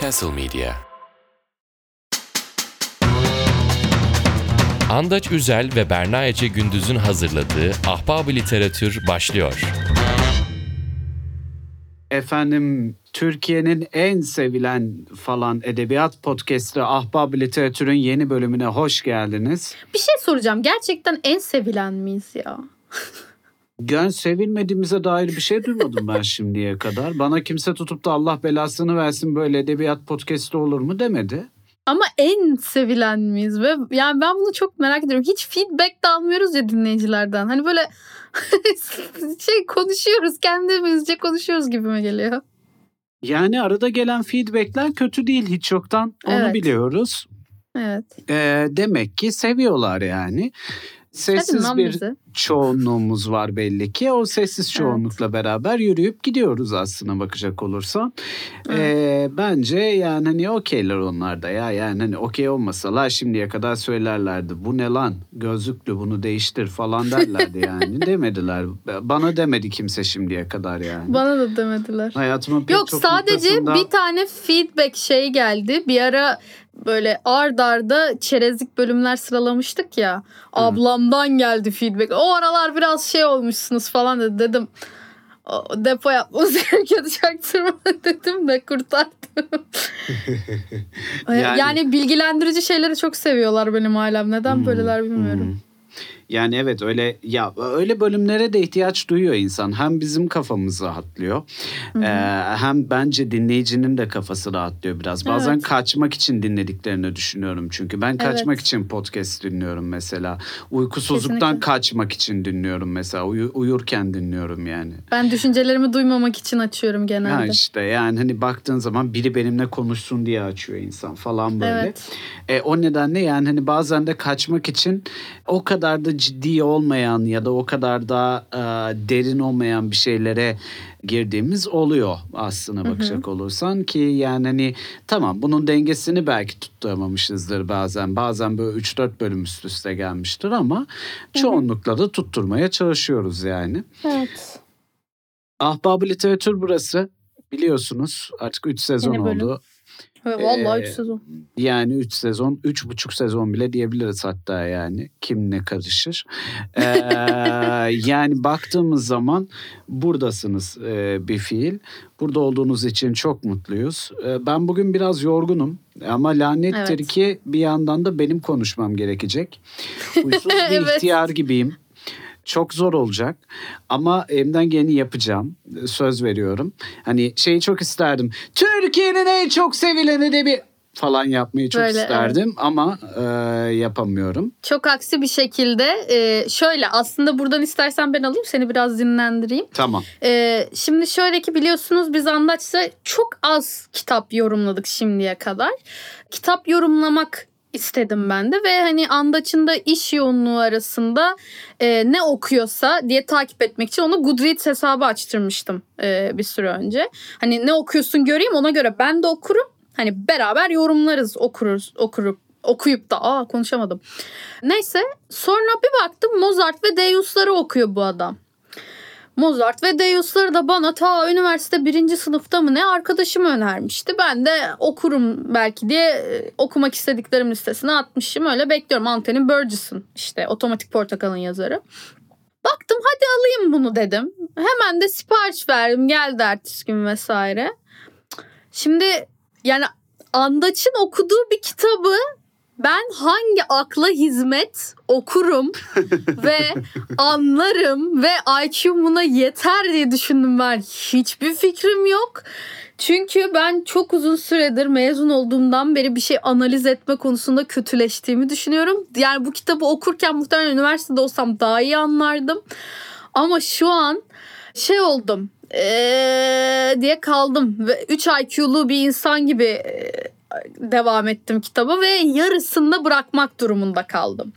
Castle Media Andaç Üzel ve Berna Ece Gündüz'ün hazırladığı Ahbab Literatür başlıyor. Efendim Türkiye'nin en sevilen falan edebiyat podcastı Ahbab Literatür'ün yeni bölümüne hoş geldiniz. Bir şey soracağım. Gerçekten en sevilen miyiz ya? Yani sevilmediğimize dair bir şey duymadım ben şimdiye kadar. Bana kimse tutup da Allah belasını versin böyle edebiyat podcastı olur mu demedi. Ama en sevilen miyiz? Ve yani ben bunu çok merak ediyorum. Hiç feedback de almıyoruz ya dinleyicilerden. Hani böyle şey konuşuyoruz kendimizce konuşuyoruz gibime geliyor. Yani arada gelen feedbackler kötü değil hiç yoktan onu Evet. biliyoruz. Evet. Ee, demek ki seviyorlar yani. Sessiz bir bizi. çoğunluğumuz var belli ki. O sessiz çoğunlukla beraber yürüyüp gidiyoruz aslına bakacak olursan. Ee, bence yani hani okeyler onlar da ya. Yani hani okey olmasalar şimdiye kadar söylerlerdi. Bu ne lan gözlüklü bunu değiştir falan derlerdi yani. Demediler. Bana demedi kimse şimdiye kadar yani. Bana da demediler. Hayatımın pek Yok çok sadece noktasında- bir tane feedback şey geldi. Bir ara böyle ard arda çerezlik bölümler sıralamıştık ya. Ablamdan geldi feedback. O aralar biraz şey olmuşsunuz falan dedi. Dedim "O, depo yapmanız gerekiyordu çaktırma dedim de kurtardım. Yani- yani... bilgilendirici şeyleri çok seviyorlar benim ailem. Neden Hmm, böyleler bilmiyorum. hmm. Yani evet öyle ya öyle bölümlere de ihtiyaç duyuyor insan. Hem bizim kafamız rahatlıyor. ee, hem bence dinleyicinin de kafası rahatlıyor biraz. Bazen Evet. kaçmak için dinlediklerini düşünüyorum çünkü. Ben kaçmak Evet. için podcast dinliyorum mesela. Uykusuzluktan Kesinlikle. kaçmak için dinliyorum mesela. Uyu- uyurken dinliyorum yani. Ben düşüncelerimi duymamak için açıyorum genelde. Ha işte yani hani baktığın zaman biri benimle konuşsun diye açıyor insan falan böyle. Evet. E, o nedenle yani hani bazen de kaçmak için o kadar da ciddi olmayan ya da o kadar da e, derin olmayan bir şeylere girdiğimiz oluyor aslına bakacak olursan ki yani hani tamam bunun dengesini belki tutturamamışızdır bazen bazen böyle 3-4 bölüm üst üste gelmiştir ama çoğunlukla da tutturmaya çalışıyoruz yani. Evet. Ahbab literatür burası biliyorsunuz artık 3 sezon oldu. Ve Vallahi Ee, üç sezon. Yani 3 sezon, üç buçuk sezon bile diyebiliriz hatta yani. Kim ne karışır. Ee, yani baktığımız zaman buradasınız e, bir fiil. Burada olduğunuz için çok mutluyuz. Ee, ben bugün biraz yorgunum. Ama lanettir Evet. ki bir yandan da benim konuşmam gerekecek. Huysuz bir Evet. ihtiyar gibiyim. Çok zor olacak ama elimden geleni yapacağım. Söz veriyorum. Hani şeyi çok isterdim. Türkiye'nin en çok sevilen edebi falan yapmayı çok Böyle, isterdim ama e, yapamıyorum. Çok aksi bir şekilde e, şöyle aslında buradan istersen ben alayım seni biraz dinlendireyim. Tamam. E, şimdi şöyle ki biliyorsunuz biz Andaç'ta çok az kitap yorumladık şimdiye kadar. Kitap yorumlamak istedim ben de ve hani Andaç'ın da iş yoğunluğu arasında e, ne okuyorsa diye takip etmek için onu Goodreads hesabı açtırmıştım e, bir süre önce. Hani ne okuyorsun göreyim ona göre ben de okurum. Hani beraber yorumlarız okuruz okurup okuyup da aa konuşamadım. Neyse sonra bir baktım Mozart ve Deus'ları okuyor bu adam. Mozart ve Deus'ları da bana ta üniversite birinci sınıfta mı ne arkadaşım önermişti. Ben de okurum belki diye e, okumak istediklerim listesine atmışım. Öyle bekliyorum. Anthony Burgess'ın işte Otomatik Portakal'ın yazarı. Baktım hadi alayım bunu dedim. Hemen de sipariş verdim. Geldi ertesi gün vesaire. Şimdi yani Andaç'ın okuduğu bir kitabı ben hangi akla hizmet okurum ve anlarım ve IQ buna yeter diye düşündüm ben. Hiçbir fikrim yok. Çünkü ben çok uzun süredir mezun olduğumdan beri bir şey analiz etme konusunda kötüleştiğimi düşünüyorum. Yani bu kitabı okurken muhtemelen üniversitede olsam daha iyi anlardım. Ama şu an şey oldum ee, diye kaldım ve 3 IQ'lu bir insan gibi devam ettim kitaba ve yarısında bırakmak durumunda kaldım.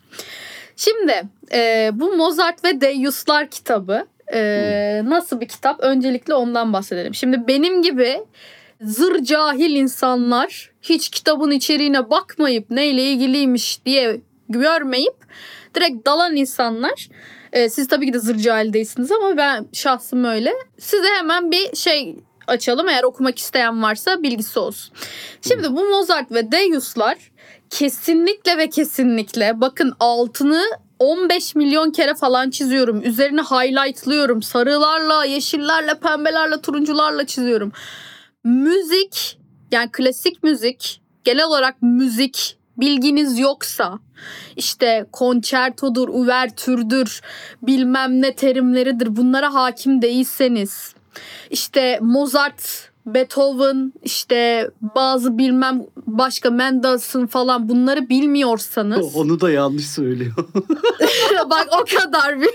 Şimdi e, bu Mozart ve Deus'lar kitabı e, nasıl bir kitap? Öncelikle ondan bahsedelim. Şimdi benim gibi zır cahil insanlar hiç kitabın içeriğine bakmayıp neyle ilgiliymiş diye görmeyip direkt dalan insanlar e, siz tabii ki de zır cahil değilsiniz ama ben şahsım öyle. Size hemen bir şey açalım. Eğer okumak isteyen varsa bilgisi olsun. Şimdi bu Mozart ve Deus'lar kesinlikle ve kesinlikle bakın altını 15 milyon kere falan çiziyorum. Üzerine highlightlıyorum. Sarılarla, yeşillerle, pembelerle, turuncularla çiziyorum. Müzik yani klasik müzik genel olarak müzik bilginiz yoksa işte konçertodur, uvertürdür, bilmem ne terimleridir bunlara hakim değilseniz işte Mozart, Beethoven, işte bazı bilmem başka Mendelssohn falan bunları bilmiyorsanız Onu da yanlış söylüyor. bak o kadar bir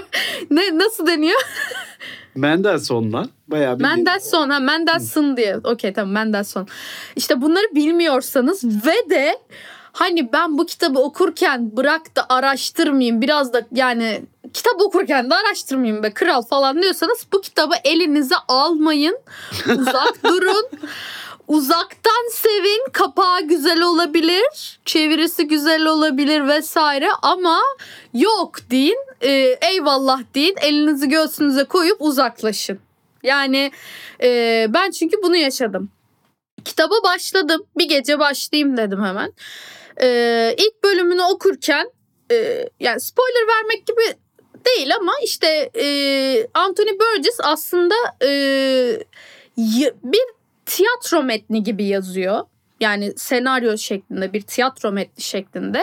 ne nasıl deniyor? Mendelssohn'la bayağı bir Mendelssohn ha Mendelssohn diye. Okey tamam Mendelssohn. İşte bunları bilmiyorsanız ve de hani ben bu kitabı okurken bırak da araştırmayayım biraz da yani kitap okurken de araştırmayayım be kral falan diyorsanız bu kitabı elinize almayın. Uzak durun. Uzaktan sevin. Kapağı güzel olabilir. Çevirisi güzel olabilir vesaire ama yok deyin. e, eyvallah deyin. Elinizi göğsünüze koyup uzaklaşın. Yani e, ben çünkü bunu yaşadım. Kitaba başladım. Bir gece başlayayım dedim hemen. E, ilk bölümünü okurken e, yani spoiler vermek gibi değil ama işte e, Anthony Burgess aslında e, bir tiyatro metni gibi yazıyor. Yani senaryo şeklinde bir tiyatro metni şeklinde.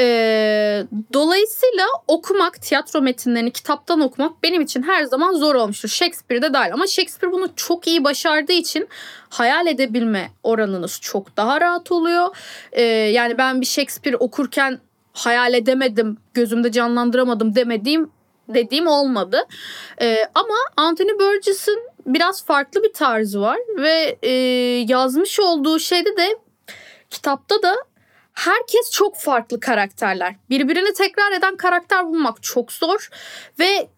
Ee, dolayısıyla okumak, tiyatro metinlerini kitaptan okumak benim için her zaman zor olmuştur. Shakespeare'de dahil ama Shakespeare bunu çok iyi başardığı için hayal edebilme oranınız çok daha rahat oluyor. Ee, yani ben bir Shakespeare okurken hayal edemedim, gözümde canlandıramadım demediğim dediğim olmadı. Ee, ama Anthony Burgess'ın biraz farklı bir tarzı var ve e, yazmış olduğu şeyde de kitapta da herkes çok farklı karakterler. Birbirini tekrar eden karakter bulmak çok zor ve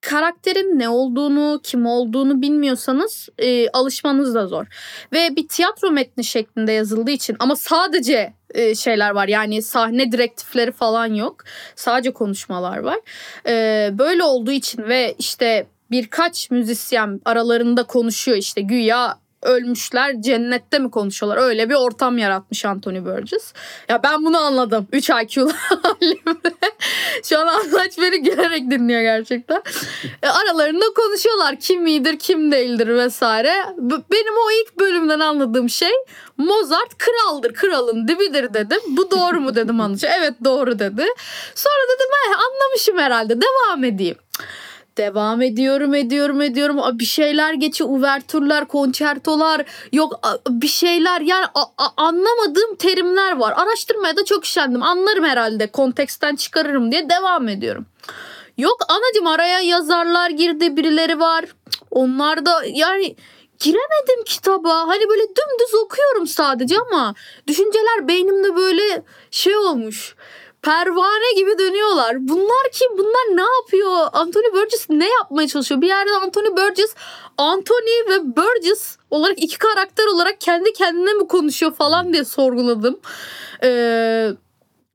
karakterin ne olduğunu, kim olduğunu bilmiyorsanız e, alışmanız da zor. Ve bir tiyatro metni şeklinde yazıldığı için ama sadece e, şeyler var. Yani sahne direktifleri falan yok. Sadece konuşmalar var. E, böyle olduğu için ve işte birkaç müzisyen aralarında konuşuyor işte güya ölmüşler cennette mi konuşuyorlar öyle bir ortam yaratmış Anthony Burgess. Ya ben bunu anladım 3 IQ'lu halimle. Şu an Anlaç beni gülerek dinliyor gerçekten. E, aralarında konuşuyorlar kim iyidir kim değildir vesaire. Benim o ilk bölümden anladığım şey Mozart kraldır kralın dibidir dedim. Bu doğru mu dedim Anlaç'a. Evet doğru dedi. Sonra dedim he anlamışım herhalde devam edeyim. Devam ediyorum ediyorum ediyorum. Bir şeyler geçiyor. Uvertürler konçertolar. Yok bir şeyler. Yani anlamadığım terimler var. Araştırmaya da çok üşendim anlarım herhalde. Konteksten çıkarırım diye devam ediyorum. Yok anacım araya yazarlar girdi birileri var. Onlar da yani giremedim kitaba. Hani böyle dümdüz okuyorum sadece ama düşünceler beynimde böyle şey olmuş pervane gibi dönüyorlar. Bunlar kim? Bunlar ne yapıyor? Anthony Burgess ne yapmaya çalışıyor? Bir yerde Anthony Burgess, Anthony ve Burgess olarak iki karakter olarak kendi kendine mi konuşuyor falan diye sorguladım. Ee,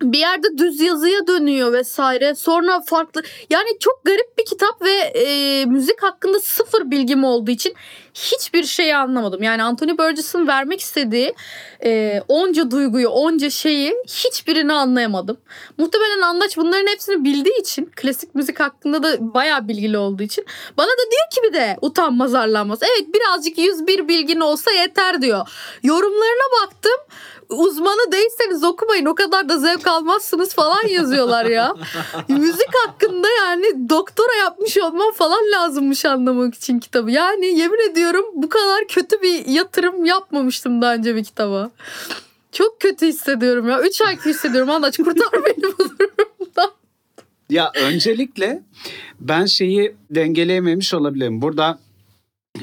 bir yerde düz yazıya dönüyor vesaire. Sonra farklı yani çok garip bir kitap ve e, müzik hakkında sıfır bilgim olduğu için hiçbir şeyi anlamadım. Yani Anthony Burgess'ın vermek istediği e, onca duyguyu, onca şeyi hiçbirini anlayamadım. Muhtemelen Andaç bunların hepsini bildiği için, klasik müzik hakkında da bayağı bilgili olduğu için bana da diyor ki bir de utanmaz arlanmaz. Evet birazcık 101 bilgin olsa yeter diyor. Yorumlarına baktım uzmanı değilseniz okumayın o kadar da zevk almazsınız falan yazıyorlar ya. Müzik hakkında yani doktora yapmış olmam falan lazımmış anlamak için kitabı. Yani yemin ediyorum bu kadar kötü bir yatırım yapmamıştım daha önce bir kitaba. Çok kötü hissediyorum ya. 3 IQ hissediyorum. Anlaç kurtar beni bu durumdan. Ya öncelikle ben şeyi dengeleyememiş olabilirim. Burada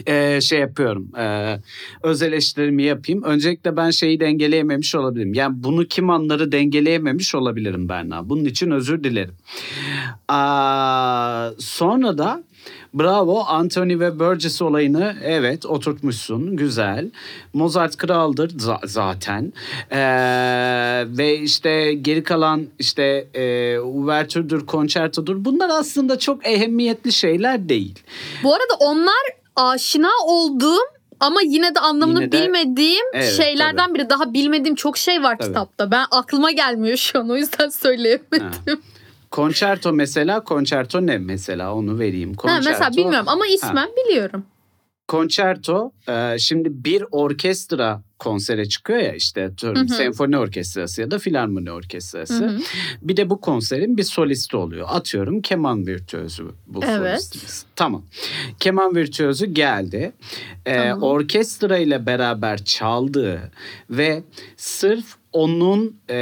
e, şey yapıyorum. E, öz eleştirimi yapayım. Öncelikle ben şeyi dengeleyememiş olabilirim. Yani bunu kim anları dengeleyememiş olabilirim Berna. Bunun için özür dilerim. Aa, sonra da bravo Anthony ve Burgess olayını evet oturtmuşsun. Güzel. Mozart kraldır za- zaten. Ee, ve işte geri kalan işte e, uvertürdür, konçertodur. Bunlar aslında çok ehemmiyetli şeyler değil. Bu arada onlar aşina olduğum ama yine de anlamını Yine de- bilmediğim Evet, şeylerden biri. Daha bilmediğim çok şey var Tabii. kitapta. Ben aklıma gelmiyor şu an o yüzden söyleyemedim. Konçerto mesela konçerto ne mesela onu vereyim. Ha, Konçerto, mesela bilmiyorum ama ismen biliyorum. Konçerto e, şimdi bir orkestra konsere çıkıyor ya işte Hı hı. senfoni orkestrası ya da filarmoni orkestrası. Hı hı. Bir de bu konserin bir solisti oluyor. Atıyorum keman virtüözü bu Evet. solistimiz. Tamam. Keman virtüözü geldi. E, Tamam. orkestra ile beraber çaldı ve sırf onun e,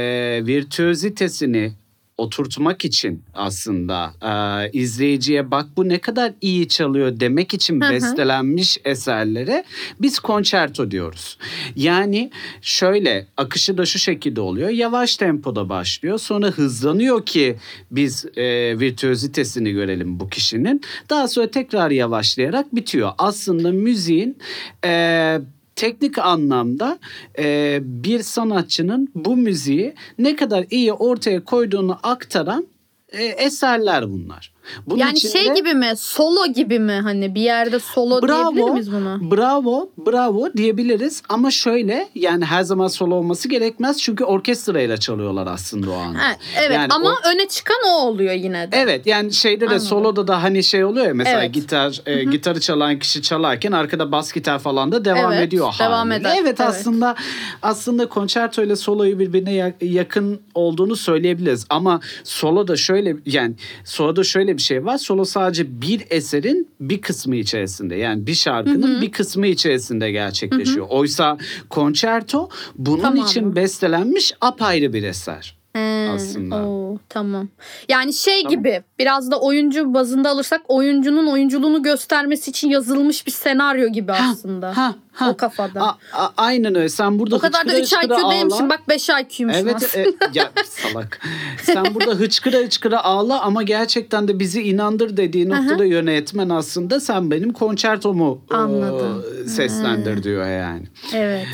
virtüözitesini oturtmak için aslında e, izleyiciye bak bu ne kadar iyi çalıyor demek için Hı hı. bestelenmiş eserlere biz konçerto diyoruz. Yani şöyle akışı da şu şekilde oluyor. Yavaş tempoda başlıyor. Sonra hızlanıyor ki biz e, virtüözitesini görelim bu kişinin. Daha sonra tekrar yavaşlayarak bitiyor. Aslında müziğin e, teknik anlamda e, bir sanatçının bu müziği ne kadar iyi ortaya koyduğunu aktaran e, eserler bunlar. Bunun yani içinde- şey gibi mi? Solo gibi mi? Hani bir yerde solo Bravo. diyebilir miyiz buna? Bravo, bravo diyebiliriz ama şöyle yani her zaman solo olması gerekmez çünkü orkestrayla çalıyorlar aslında o an. Ha, evet Yani ama o- öne çıkan o oluyor yine de. Evet yani şeyde de Anladım. soloda da hani şey oluyor ya mesela Evet. gitar e, gitarı çalan kişi çalarken arkada bas gitar falan da devam Evet, ediyor devam eder, Evet, evet. aslında aslında konçerto ile soloyu birbirine ya- yakın olduğunu söyleyebiliriz ama soloda şöyle yani soloda şöyle bir şey var. Solo sadece bir eserin bir kısmı içerisinde yani bir şarkının bir kısmı içerisinde gerçekleşiyor. Oysa konçerto bunun Tamam. için bestelenmiş apayrı bir eser. He, aslında. oo, tamam. Yani şey Tamam. gibi biraz da oyuncu bazında alırsak oyuncunun oyunculuğunu göstermesi için yazılmış bir senaryo gibi aslında. Ha, ha. O kafada. A- a- aynen öyle. Sen burada o kadar da hıçkıra 3 hıçkıra IQ değilmişim ağla. bak 5 IQ'ymuşum Evet aslında. e, ya salak. Sen burada hıçkıra hıçkıra ağla ama gerçekten de bizi inandır dediği noktada yönetmen aslında sen benim konçertomu e, Anladım. seslendir diyor yani. Evet.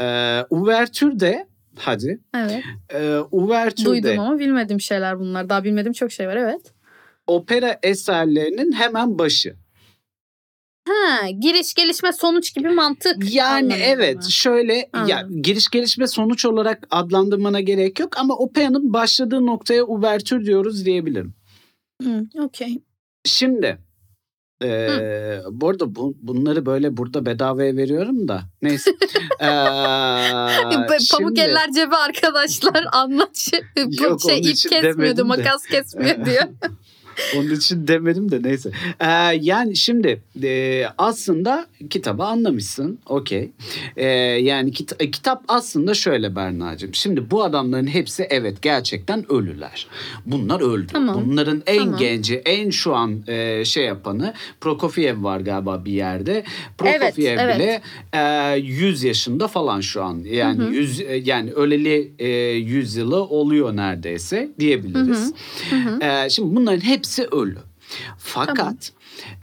E, Uvertür de hadi. Evet. E, Uvertür Duydum ama bilmediğim şeyler bunlar. Daha bilmediğim çok şey var evet. opera eserlerinin hemen başı. Ha, giriş gelişme sonuç gibi mantık. Yani evet mı? şöyle ya giriş gelişme sonuç olarak adlandırmana gerek yok ama operanın başladığı noktaya uvertür diyoruz diyebilirim. Hı, Okey. Şimdi eee bu arada bu, bunları böyle burada bedavaya veriyorum da neyse. Eee, Pamuk şimdi- eller cebi arkadaşlar anlat şey, bu Yok, şey ip kesmiyor diyor, makas kesmiyor diyor. Onun için demedim de neyse. Ee, yani şimdi e, aslında kitabı anlamışsın. Okey. Ee, yani kit- kitap aslında şöyle Berna'cığım. Şimdi bu adamların hepsi evet gerçekten ölüler. Bunlar öldü. Tamam. Bunların en Tamam. genci, en şu an e, şey yapanı Prokofiev var galiba bir yerde. Prokofiev Evet, bile e, 100 yaşında falan şu an. Yani 100 e, yani öleli e, 100 yılı oluyor neredeyse diyebiliriz. Ee, şimdi bunların hepsi ölü. Fakat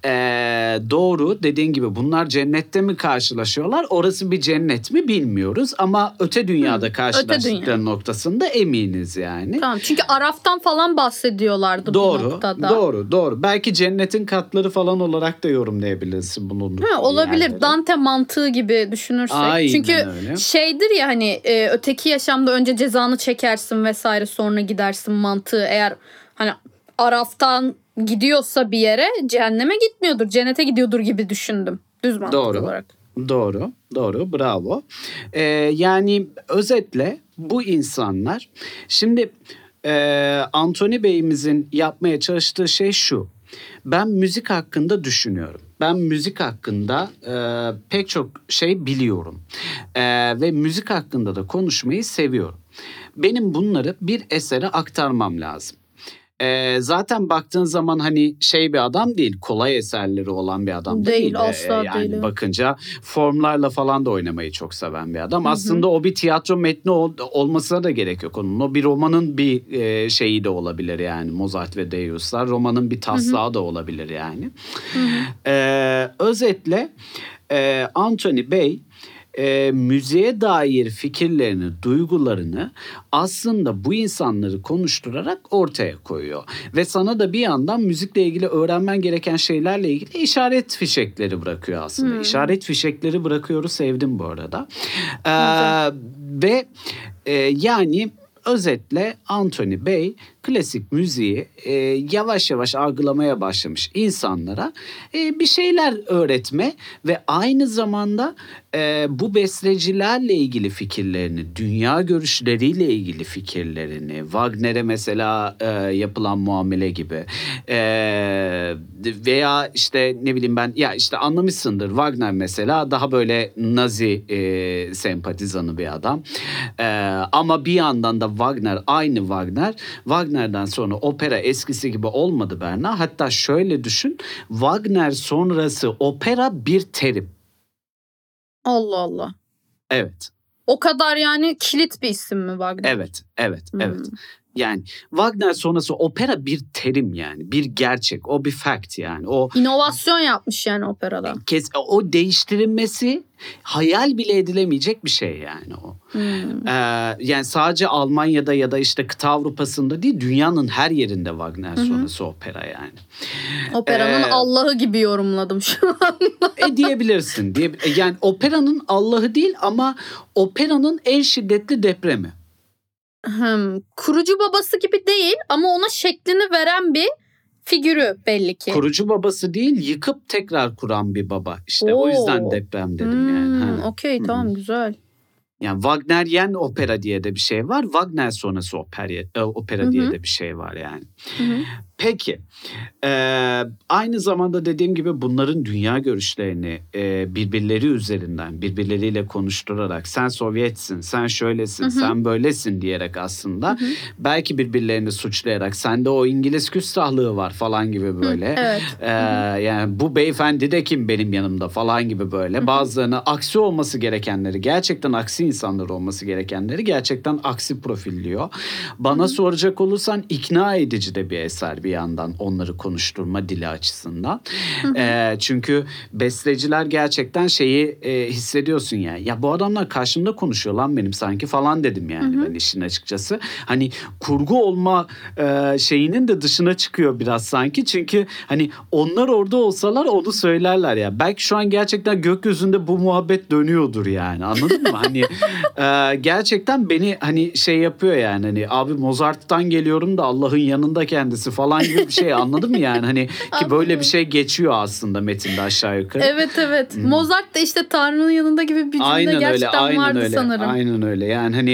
ee, doğru dediğin gibi bunlar cennette mi karşılaşıyorlar? Orası bir cennet mi bilmiyoruz ama öte dünyada karşılaştıkları dünya. noktasında eminiz yani. Tamam çünkü Araf'tan falan bahsediyorlardı bu Doğru, noktada. doğru, doğru. Belki cennetin katları falan olarak da yorumlayabilirsin bulundukları Ha, olabilir. yerleri. Dante mantığı gibi düşünürsek. Aynen Çünkü öyle. şeydir ya hani e, öteki yaşamda önce cezanı çekersin vesaire sonra gidersin mantığı. Eğer Araf'tan gidiyorsa bir yere cehenneme gitmiyordur. Cennete gidiyordur gibi düşündüm. Düz mantık Doğru. olarak. Doğru, doğru, bravo. Ee, yani özetle bu insanlar, şimdi e, Anthony Bey'imizin yapmaya çalıştığı şey şu. Ben müzik hakkında düşünüyorum. Ben müzik hakkında e, pek çok şey biliyorum. E, ve müzik hakkında da konuşmayı seviyorum. Benim bunları bir esere aktarmam lazım. E, zaten baktığın zaman hani şey bir adam değil, kolay eserleri olan bir adam Değil, değil. E, asla yani değil. bakınca formlarla falan da oynamayı çok seven bir adam. Aslında o bir tiyatro metni ol- olmasına da gerek yok onun. O bir romanın bir e, şeyi de olabilir yani Mozart ve Deus'lar. Romanın bir taslağı da olabilir yani. E, özetle e, Anthony Bey e, müziğe dair fikirlerini, duygularını aslında bu insanları konuşturarak ortaya koyuyor. Ve sana da bir yandan müzikle ilgili öğrenmen gereken şeylerle ilgili işaret fişekleri bırakıyor aslında. Hmm. İşaret fişekleri bırakıyoruz sevdim bu arada. Ee, ve e, yani özetle Anthony Bey klasik müziği e, yavaş yavaş algılamaya başlamış insanlara e, bir şeyler öğretme ve aynı zamanda e, bu bestecilerle ilgili fikirlerini, dünya görüşleriyle ilgili fikirlerini, Wagner'e mesela e, yapılan muamele gibi e, veya işte ne bileyim ben ya işte anlamışsındır Wagner mesela daha böyle Nazi e, sempatizanı bir adam. E, ama bir yandan da Wagner aynı Wagner Wagner'den sonra opera eskisi gibi olmadı Berna hatta şöyle düşün Wagner sonrası opera bir terim Allah Allah. evet O kadar yani kilit bir isim mi Wagner? evet evet Hmm. evet yani Wagner sonrası opera bir terim yani bir gerçek o bir fact yani o İnovasyon yapmış yani operada. kes o değiştirilmesi hayal bile edilemeyecek bir şey yani o. Hmm. Ee, yani sadece Almanya'da ya da işte kıta Avrupa'sında değil dünyanın her yerinde Wagner sonrası opera yani. Operanın Ee, Allah'ı gibi yorumladım şu an. E diyebilirsin. Diye, yani operanın Allah'ı değil ama operanın en şiddetli depremi. Hmm, Kurucu babası gibi değil ama ona şeklini veren bir figürü belli ki. Kurucu babası değil yıkıp tekrar kuran bir baba. İşte o Oo. yüzden deprem dedim yani. Hmm, Ha. Okey tamam güzel. Yani Wagneryen opera diye de bir şey var. Wagner sonrası opera, e, opera hı. diye de bir şey var yani. Hı hı. Peki. Ee, aynı zamanda dediğim gibi bunların dünya görüşlerini e, birbirleri üzerinden birbirleriyle konuşturarak sen Sovyetsin, sen şöylesin, Hı hı. sen böylesin diyerek aslında Hı hı. belki birbirlerini suçlayarak sende o İngiliz küstahlığı var falan gibi böyle. Hı, evet. Ee, yani bu beyefendi de kim benim yanımda falan gibi böyle. Bazılarını aksi olması gerekenleri, gerçekten aksi insanlar olması gerekenleri gerçekten aksi profilliyor. Bana soracak olursan ikna edici de bir eser bir yandan onları konuşturma dili açısından. Ee, çünkü besteciler gerçekten şeyi e, hissediyorsun yani. Ya bu adamlar karşımda konuşuyor lan benim sanki falan dedim yani ben işin açıkçası. Hani kurgu olma e, şeyinin de dışına çıkıyor biraz sanki. Çünkü hani onlar orada olsalar onu söylerler ya. Belki şu an gerçekten gökyüzünde bu muhabbet dönüyordur yani. Anladın mı? Hani e, gerçekten beni hani şey yapıyor yani. Hani abi Mozart'tan geliyorum da Allah'ın yanında kendisi falan gibi bir şey anladın mı yani? Hani ki böyle bir şey geçiyor aslında metinde aşağı yukarı. Evet evet. Mozart da işte Tanrı'nın yanında gibi bir cümle Hmm. Aynen öyle, gerçekten aynen vardı öyle. sanırım. Aynen öyle. Yani hani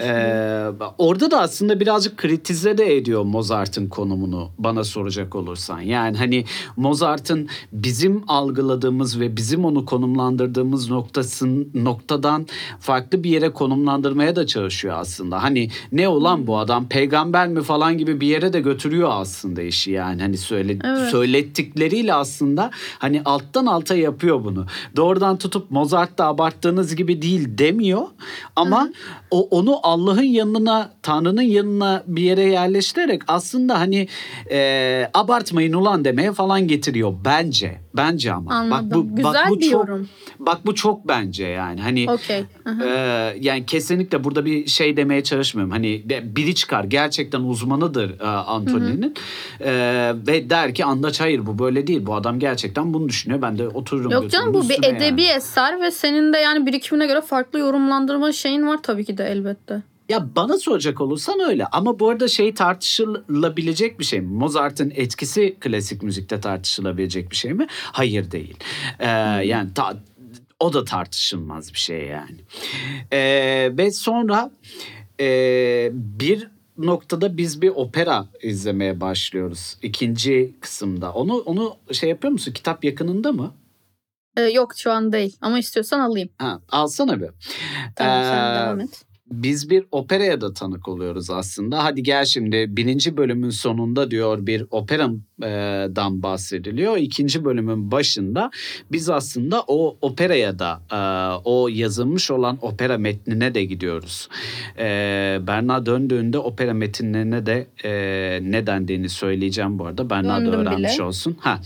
ee, orada da aslında birazcık kritize de ediyor Mozart'ın konumunu bana soracak olursan. Yani hani Mozart'ın bizim algıladığımız ve bizim onu konumlandırdığımız noktasın noktadan farklı bir yere konumlandırmaya da çalışıyor aslında. Hani ne olan bu adam peygamber mi falan gibi bir yere de götürüyor aslında işi yani. Hani söyle, Evet. söylettikleriyle aslında hani alttan alta yapıyor bunu. Doğrudan tutup Mozart'ta abarttığınız gibi değil demiyor ama o onu Allah'ın yanına, Tanrı'nın yanına bir yere yerleştirerek aslında hani e, abartmayın ulan demeye falan getiriyor bence. Bence ama. Anladım. Bak bu Güzel bak bu bir çok bak bu çok bence yani. Hani. Hı hı. ee, yani kesinlikle burada bir şey demeye çalışmıyorum. Hani biri çıkar gerçekten uzmanıdır e, Anthony'nin Ee, ve der ki Andaç hayır bu böyle değil. Bu adam gerçekten bunu düşünüyor. Ben de otururum. Yok canım bu bir edebi yani. eser ve senin de yani birikimine göre farklı yorumlandırma şeyin var tabii ki de elbette. Ya bana soracak olursan öyle ama bu arada şey tartışılabilecek bir şey mi? Mozart'ın etkisi klasik müzikte tartışılabilecek bir şey mi? Hayır değil. Ee, yani ta- o da tartışılmaz bir şey yani. Ee, ve sonra e, bir noktada biz bir opera izlemeye başlıyoruz. İkinci kısımda. Onu onu şey yapıyor musun? Kitap yakınında mı? Ee, yok şu an değil ama istiyorsan alayım. Ha, alsana bir. Tamam sen Ee, devam et. Biz bir operaya da tanık oluyoruz aslında. Hadi gel şimdi birinci bölümün sonunda diyor bir operadan bahsediliyor. İkinci bölümün başında biz aslında o operaya da o yazılmış olan opera metnine de gidiyoruz. Berna döndüğünde opera metinlerine de ne dendiğini söyleyeceğim bu arada. Berna da öğrenmiş bile. olsun. Ha.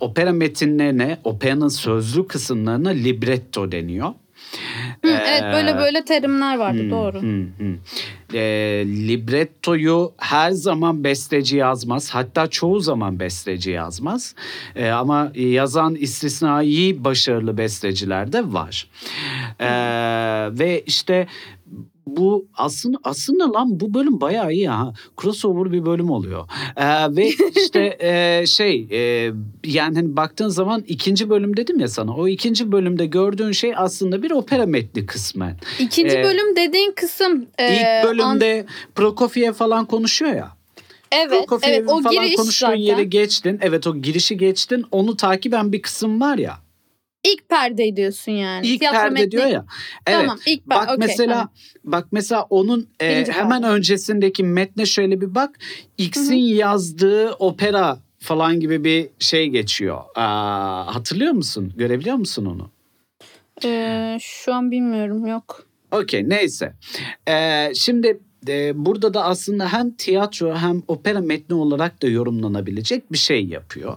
Opera metinlerine, operanın sözlü kısımlarına libretto deniyor. Hı, evet böyle Ee, böyle terimler vardı Hmm, doğru. hmm, hmm. Ee, librettoyu her zaman besteci yazmaz. Hatta çoğu zaman besteci yazmaz. Ee, ama yazan istisnai başarılı besteciler de var. Ee, ve işte bu aslında aslında lan bu bölüm bayağı iyi ha. Crossover bir bölüm oluyor. Ee, ve işte e, şey e, yani hani baktığın zaman ikinci bölüm dedim ya sana. O ikinci bölümde gördüğün şey aslında bir opera metni kısmen. İkinci Ee, bölüm dediğin kısım. e, İlk an- bölümde Prokofiev falan konuşuyor ya. evet, evet Prokofiev'in o falan giriş konuştuğun zaten. yere geçtin. Evet o girişi geçtin. Onu takiben bir kısım var ya. İlk perde diyorsun yani. İlk Tiyatro perde metni- diyor ya. Evet. Tamam ilk. Bak mesela bak mesela onun e, hemen perde. öncesindeki metne şöyle bir bak. X'in yazdığı opera falan gibi bir şey geçiyor. Aa, hatırlıyor musun? Görebiliyor musun onu? Ee, şu an bilmiyorum yok. Okey neyse. Ee, şimdi e, burada da aslında hem tiyatro hem opera metni olarak da yorumlanabilecek bir şey yapıyor.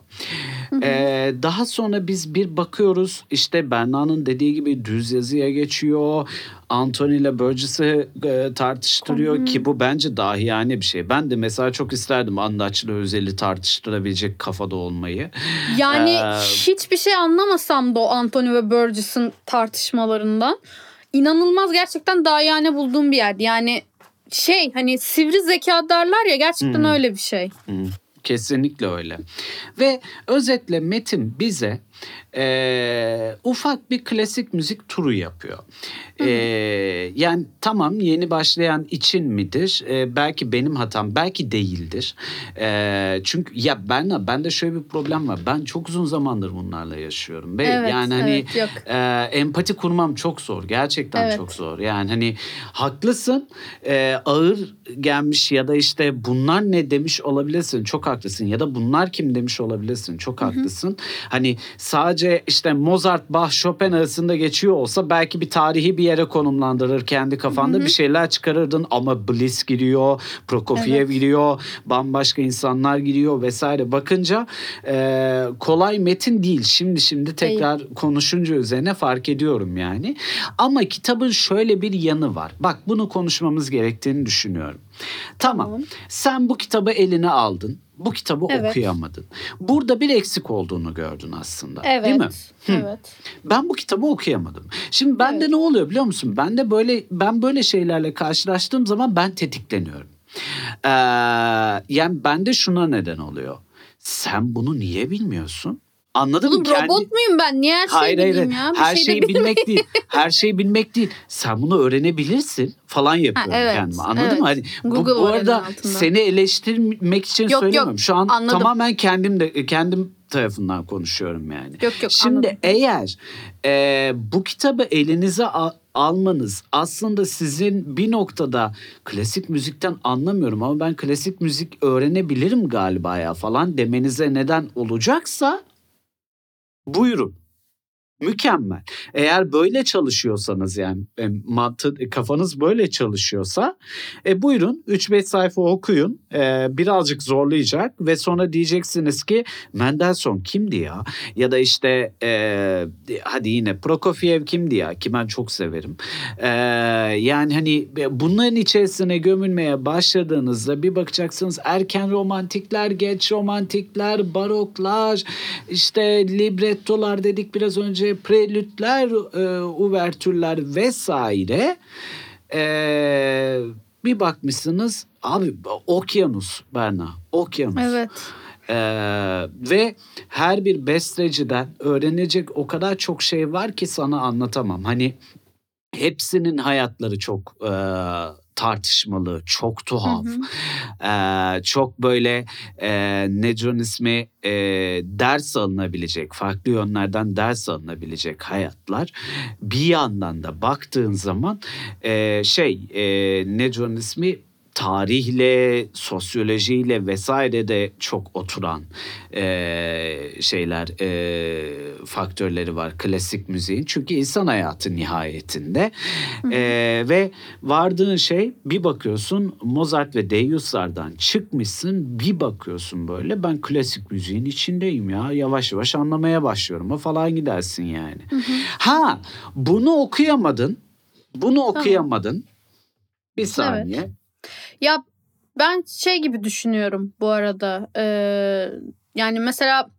Ee, daha sonra biz bir bakıyoruz işte Berna'nın dediği gibi düz yazıya geçiyor. Anthony ile Burgess'ı e, tartıştırıyor ki bu bence dahiyane bir şey. Ben de mesela çok isterdim Andaç'la Özel'i tartıştırabilecek kafada olmayı. Yani Ee, hiçbir şey anlamasam da o Anthony ve Burgess'ın tartışmalarından inanılmaz gerçekten dayane bulduğum bir yerdi. Yani şey hani sivri zeka derler ya gerçekten Hmm. öyle bir şey. Hı, Kesinlikle öyle. Ve özetle Metin bize e, ufak bir klasik müzik turu yapıyor. E, yani tamam yeni başlayan için midir? E, belki benim hatam, belki değildir. E, çünkü ya ben bende şöyle bir problem var. Ben çok uzun zamandır bunlarla yaşıyorum. Ve Evet, yani hani evet, e, empati kurmam çok zor. Gerçekten Evet. çok zor. Yani hani haklısın. e, ağır gelmiş ya da işte bunlar ne demiş olabilirsin. Çok haklısın. Ya da bunlar kim demiş olabilirsin. Çok haklısın. Hani sadece işte Mozart, Bach, Chopin arasında geçiyor olsa belki bir tarihi bir yere konumlandırır. Kendi kafanda bir şeyler çıkarırdın ama Bliss giriyor, Prokofiev Evet. giriyor, bambaşka insanlar giriyor vesaire. Bakınca e, kolay metin değil. Şimdi şimdi tekrar konuşunca üzerine fark ediyorum yani. Ama kitabın şöyle bir yanı var. Bak bunu konuşmamız gerektiğini düşünüyorum. Tamam. Tamam. Sen bu kitabı eline aldın. Bu kitabı Evet. okuyamadın. Burada bir eksik olduğunu gördün aslında. Evet. Değil mi? Evet. Ben bu kitabı okuyamadım. Şimdi bende Evet. ne oluyor biliyor musun? Ben de böyle ben böyle şeylerle karşılaştığım zaman ben tetikleniyorum. Ee, yani bende şuna neden oluyor. Sen bunu niye bilmiyorsun? Anladın Oğlum mı? Kendi- robot muyum ben? Niye her şeyi Hayır bileyim hayır. ya? Bir Her şey şeyi bilmeyeyim. bilmek değil. Her şeyi bilmek değil. Sen bunu öğrenebilirsin falan yapıyorum evet, kendime. Anladın evet. mı? Hani bu, Google bu var arada altında. seni eleştirmek için Yok, yok. söylemiyorum. Şu an Anladım. tamamen kendim de kendim tarafından konuşuyorum yani. Yok yok Şimdi anladım. eğer e, bu kitabı elinize al- almanız aslında sizin bir noktada klasik müzikten anlamıyorum ama ben klasik müzik öğrenebilirim galiba ya falan demenize neden olacaksa buyurun. Mükemmel. Eğer böyle çalışıyorsanız yani e, mantı, kafanız böyle çalışıyorsa e, buyurun 3-5 sayfa okuyun. E, birazcık zorlayacak ve sonra diyeceksiniz ki Mendelssohn kimdi ya? Ya da işte e, hadi yine Prokofiev kimdi ya? Ki ben çok severim. E, yani hani bunların içerisine gömülmeye başladığınızda bir bakacaksınız erken romantikler, geç romantikler, baroklar, işte librettolar dedik biraz önce, prelütler, e, uvertürler vesaire. E, bir bakmışsınız abi okyanus Berna, okyanus. Evet. Ee, ve her bir besteciden öğrenecek o kadar çok şey var ki sana anlatamam. Hani hepsinin hayatları çok e, tartışmalı, çok tuhaf. Hı Ee, çok böyle e, ismi e, ders alınabilecek, farklı yönlerden ders alınabilecek hayatlar. Bir yandan da baktığın zaman e, şey e, ismi tarihle, sosyolojiyle vesaire de çok oturan e, şeyler, e, faktörleri var klasik müziğin. Çünkü insan hayatı nihayetinde. E, ve vardığın şey bir bakıyorsun Mozart ve Deus'lardan çıkmışsın bir bakıyorsun böyle ben klasik müziğin içindeyim ya yavaş yavaş anlamaya başlıyorum falan gidersin yani. Ha bunu okuyamadın. Bunu okuyamadın. Bir saniye. Ya ben şey gibi düşünüyorum bu arada. Ee, yani mesela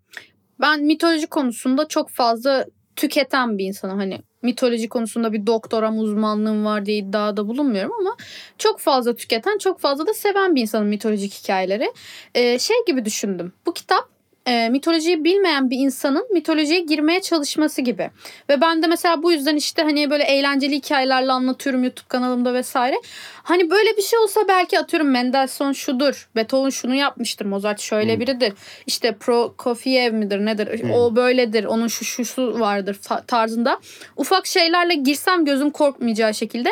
ben mitoloji konusunda çok fazla tüketen bir insanım. Hani mitoloji konusunda bir doktoram uzmanlığım var diye iddiada bulunmuyorum ama çok fazla tüketen, çok fazla da seven bir insanım mitolojik hikayeleri. Ee, şey gibi düşündüm. Bu kitap e, mitolojiyi bilmeyen bir insanın mitolojiye girmeye çalışması gibi. Ve ben de mesela bu yüzden işte hani böyle eğlenceli hikayelerle anlatıyorum YouTube kanalımda vesaire. Hani böyle bir şey olsa belki atıyorum Mendelssohn şudur, Beethoven şunu yapmıştır, Mozart şöyle Hmm. biridir. İşte Prokofiev midir nedir? O böyledir, onun şu şusu vardır tarzında. Ufak şeylerle girsem gözüm korkmayacağı şekilde.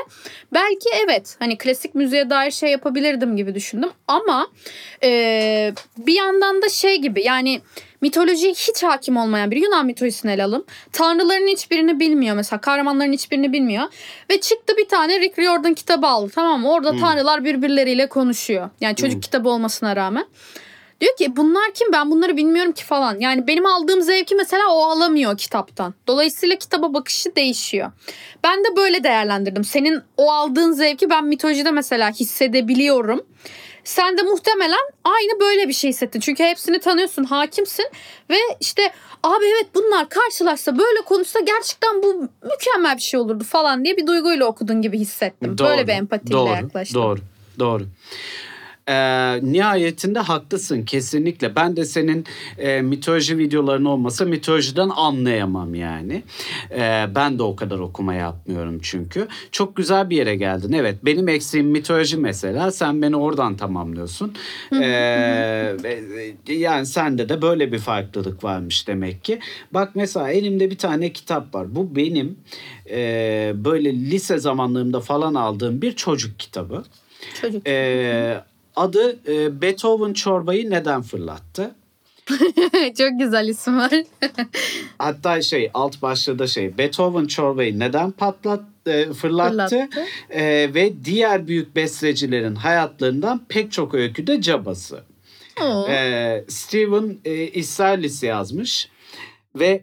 Belki evet hani klasik müziğe dair şey yapabilirdim gibi düşündüm. Ama e, bir yandan da şey gibi yani mitolojiye hiç hakim olmayan biri Yunan mitolojisini ele alalım. Tanrıların hiçbirini bilmiyor mesela. Kahramanların hiçbirini bilmiyor. Ve çıktı bir tane Rick Riordan kitabı aldı tamam mı? Orada Hmm. tanrılar birbirleriyle konuşuyor. Yani çocuk Hmm. kitabı olmasına rağmen. Diyor ki bunlar kim ben bunları bilmiyorum ki falan. Yani benim aldığım zevki mesela o alamıyor kitaptan. Dolayısıyla kitaba bakışı değişiyor. Ben de böyle değerlendirdim. Senin o aldığın zevki ben mitolojide mesela hissedebiliyorum. Sen de muhtemelen aynı böyle bir şey hissettin. Çünkü hepsini tanıyorsun, hakimsin ve işte abi evet bunlar karşılaşsa böyle konuşsa gerçekten bu mükemmel bir şey olurdu falan diye bir duyguyla okudun gibi hissettim. böyle bir empatiyle doğru, yaklaştım. Doğru, doğru. Ee, nihayetinde haklısın kesinlikle. Ben de senin e, mitoloji videoların olmasa mitolojiden anlayamam yani. Ee, ben de o kadar okuma yapmıyorum çünkü. Çok güzel bir yere geldin. Evet benim eksiğim mitoloji mesela. Sen beni oradan tamamlıyorsun. Ee, ve- yani sende de böyle bir farklılık varmış demek ki. Bak mesela elimde bir tane kitap var. Bu benim e, böyle lise zamanlarımda falan aldığım bir çocuk kitabı. Çocuk. Ee, adı e, Beethoven çorbayı neden fırlattı? Çok güzel isim var. Hatta şey alt başlığı da şey Beethoven çorbayı neden patlat e, fırlattı, Fırlattı. E, ve diğer büyük bestecilerin hayatlarından pek çok öyküde cabası. Oo. Ee, Steven e, Israelis yazmış ve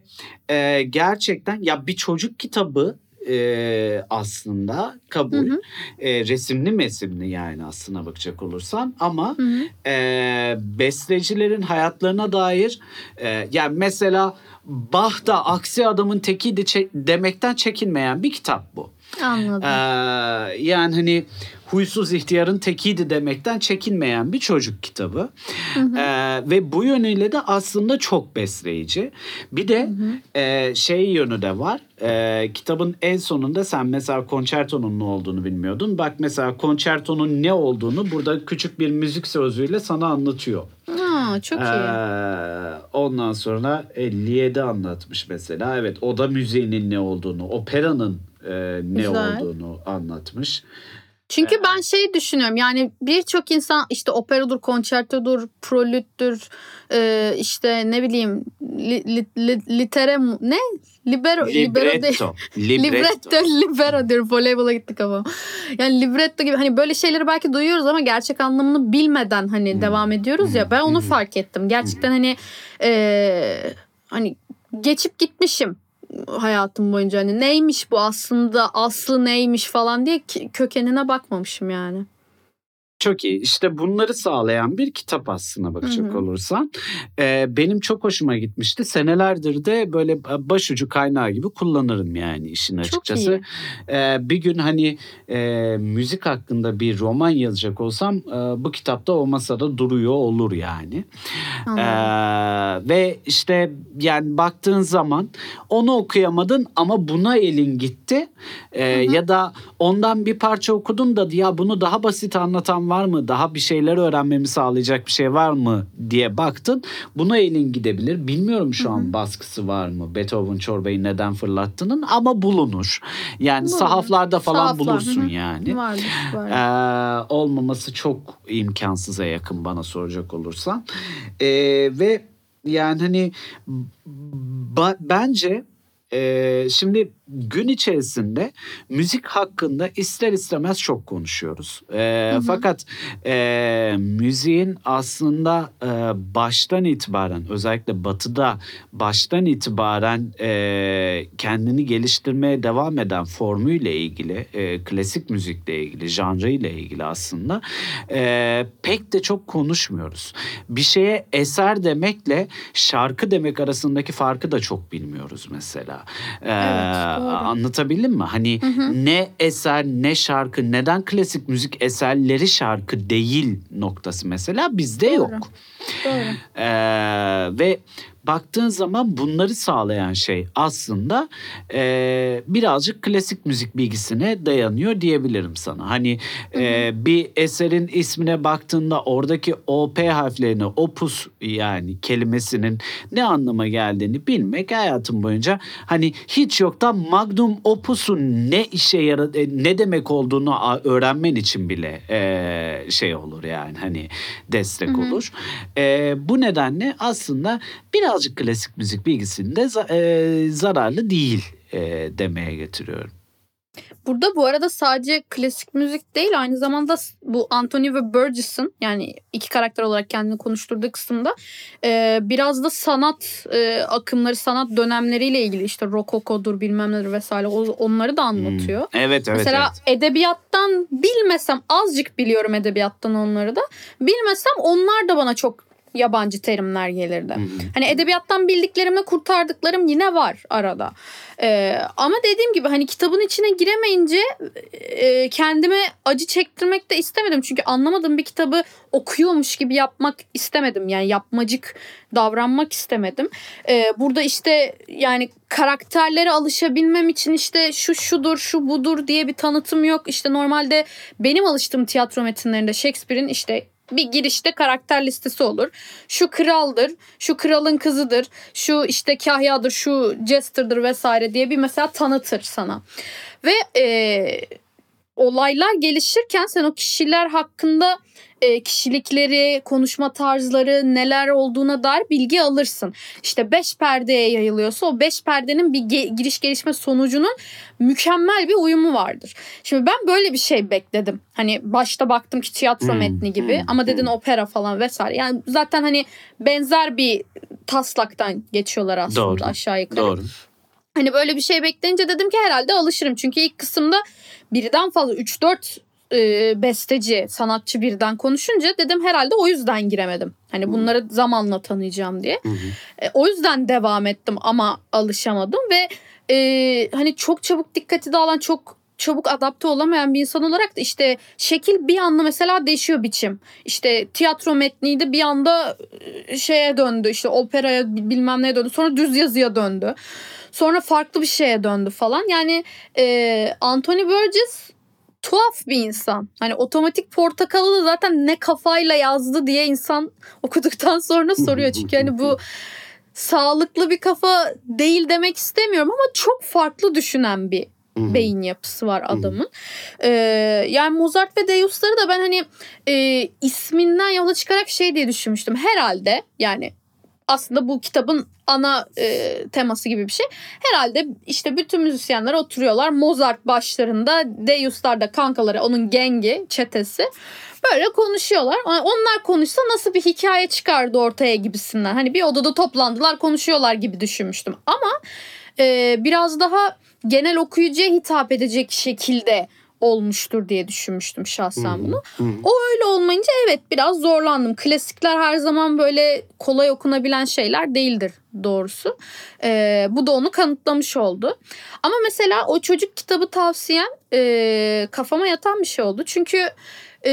e, gerçekten ya bir çocuk kitabı e, aslında kabul Hı hı. E, resimli mesimli yani aslına bakacak olursan ama Hı hı. e, bestecilerin hayatlarına dair e, yani mesela Bach da aksi adamın tekiydi çe- demekten çekinmeyen bir kitap bu. Anladım. Ee, yani hani huysuz ihtiyarın tekiydi demekten çekinmeyen bir çocuk kitabı. Ee, ve bu yönüyle de aslında çok besleyici. Bir de e, şey yönü de var. Ee, kitabın en sonunda sen mesela konçertonun ne olduğunu bilmiyordun. Bak mesela konçertonun ne olduğunu burada küçük bir müzik sözüyle sana anlatıyor. Aa, çok iyi. Ee, ondan sonra 57 anlatmış mesela. Evet oda müziğinin ne olduğunu, operanın e, ne Güzel. olduğunu anlatmış. Çünkü ben şey düşünüyorum yani birçok insan işte operadır, konçertodur, prolüttür, e, işte ne bileyim li, li, li- litere ne? Libero, libero değil. Libretto. Libretto, libero diyorum. Voleybola gittik ama. Yani libretto gibi hani böyle şeyleri belki duyuyoruz ama gerçek anlamını bilmeden hani Hmm. devam ediyoruz ya. Ben onu fark ettim. Gerçekten hani e, hani geçip gitmişim hayatım boyunca hani neymiş bu aslında aslı neymiş falan diye kökenine bakmamışım yani. Çok iyi. İşte bunları sağlayan bir kitap aslına bakacak Hı hı. olursan. Ee, benim çok hoşuma gitmişti. Senelerdir de böyle başucu kaynağı gibi kullanırım yani işin açıkçası. iyi. Ee, bir gün hani e, müzik hakkında bir roman yazacak olsam e, bu kitapta o masada duruyor olur yani. Ee, ve işte yani baktığın zaman onu okuyamadın ama buna elin gitti. Ee, ya da ondan bir parça okudun da ya bunu daha basit anlatan var mı? Daha bir şeyler öğrenmemi sağlayacak bir şey var mı diye baktın. Buna elin gidebilir. Bilmiyorum şu an baskısı var mı? Beethoven çorbayı neden fırlattığının ama bulunur. Yani Bulunur. sahaflarda falan Sahaflar, bulursun hı hı. yani. Vardır, var. Ee, olmaması çok imkansıza yakın bana soracak olursan. Ee, ve yani hani ba- bence e, şimdi gün içerisinde müzik hakkında ister istemez çok konuşuyoruz. Ee, Hı hı. Fakat e, müziğin aslında e, baştan itibaren özellikle batıda baştan itibaren e, kendini geliştirmeye devam eden formuyla ilgili e, klasik müzikle ilgili janrıyla ilgili aslında e, pek de çok konuşmuyoruz. Bir şeye eser demekle şarkı demek arasındaki farkı da çok bilmiyoruz mesela. Ee, Evet, doğru. anlatabildim mi? Hani ne eser ne şarkı neden klasik müzik eserleri şarkı değil noktası mesela bizde Doğru. yok. Doğru. Ee, ve baktığın zaman bunları sağlayan şey aslında e, birazcık klasik müzik bilgisine dayanıyor diyebilirim sana. Hani e, bir eserin ismine baktığında oradaki OP harflerini opus yani kelimesinin ne anlama geldiğini bilmek hayatım boyunca hani hiç yoktan magnum opus'un ne işe yara e, ne demek olduğunu öğrenmen için bile e, şey olur yani hani destek olur. E, bu nedenle aslında birazcık klasik müzik bilgisinde e, zararlı değil e, demeye getiriyorum. Burada bu arada sadece klasik müzik değil aynı zamanda bu Anthony ve Burgess'ın yani iki karakter olarak kendini konuşturduğu kısımda e, biraz da sanat e, akımları, sanat dönemleriyle ilgili işte rokokodur bilmem nedir vesaire onları da anlatıyor. Hmm. Evet evet Mesela evet. edebiyattan bilmesem azıcık biliyorum edebiyattan onları da. Bilmesem onlar da bana çok yabancı terimler gelirdi. Hı hı. Hani edebiyattan bildiklerime kurtardıklarım yine var arada. Ee, ama dediğim gibi hani kitabın içine giremeyince e, kendime acı çektirmek de istemedim. Çünkü anlamadığım bir kitabı okuyormuş gibi yapmak istemedim. Yani yapmacık davranmak istemedim. Ee, burada işte yani karakterlere alışabilmem için işte şu şudur şu budur diye bir tanıtım yok. İşte normalde benim alıştığım tiyatro metinlerinde Shakespeare'in işte bir girişte karakter listesi olur. Şu kraldır, şu kralın kızıdır, şu işte kahyadır, şu jester'dır vesaire diye bir mesela tanıtır sana. Ve e, olaylar gelişirken sen o kişiler hakkında e, kişilikleri, konuşma tarzları, neler olduğuna dair bilgi alırsın. İşte beş perdeye yayılıyorsa o beş perdenin bir ge- giriş gelişme sonucunun mükemmel bir uyumu vardır. Şimdi ben böyle bir şey bekledim. Hani başta baktım ki tiyatro Hmm, metni gibi hmm, ama dedin hmm. opera falan vesaire. Yani zaten hani benzer bir taslaktan geçiyorlar aslında Doğru, aşağı yukarı. Doğru. Hani böyle bir şey bekleyince dedim ki herhalde alışırım. Çünkü ilk kısımda birden fazla 3-4 e, besteci, sanatçı birden konuşunca dedim herhalde o yüzden giremedim. Hani bunları zamanla tanıyacağım diye. Hı. E, o yüzden devam ettim ama alışamadım ve e, hani çok çabuk dikkati dağılan çok çabuk adapte olamayan bir insan olarak da işte şekil bir anda mesela değişiyor biçim. İşte tiyatro metniydi bir anda e, şeye döndü işte operaya bi- bilmem neye döndü sonra düz yazıya döndü. Sonra farklı bir şeye döndü falan. Yani e, Anthony Burgess tuhaf bir insan. Hani otomatik portakalı da zaten ne kafayla yazdı diye insan okuduktan sonra soruyor. Çünkü hani bu sağlıklı bir kafa değil demek istemiyorum ama çok farklı düşünen bir beyin yapısı var adamın. Ee, yani Mozart ve Deus'ları da ben hani e, isminden yola çıkarak şey diye düşünmüştüm. Herhalde yani aslında bu kitabın ana e, teması gibi bir şey. Herhalde işte bütün müzisyenler oturuyorlar. Mozart başlarında, Deus'lar da kankaları, onun gengi, çetesi. Böyle konuşuyorlar. Onlar konuşsa nasıl bir hikaye çıkardı ortaya gibisinden. Hani bir odada toplandılar konuşuyorlar gibi düşünmüştüm. Ama e, biraz daha genel okuyucuya hitap edecek şekilde olmuştur diye düşünmüştüm şahsen bunu. O öyle olmayınca evet biraz zorlandım. Klasikler her zaman böyle kolay okunabilen şeyler değildir doğrusu. Ee, bu da onu kanıtlamış oldu. Ama mesela o çocuk kitabı tavsiyen e, kafama yatan bir şey oldu. Çünkü e,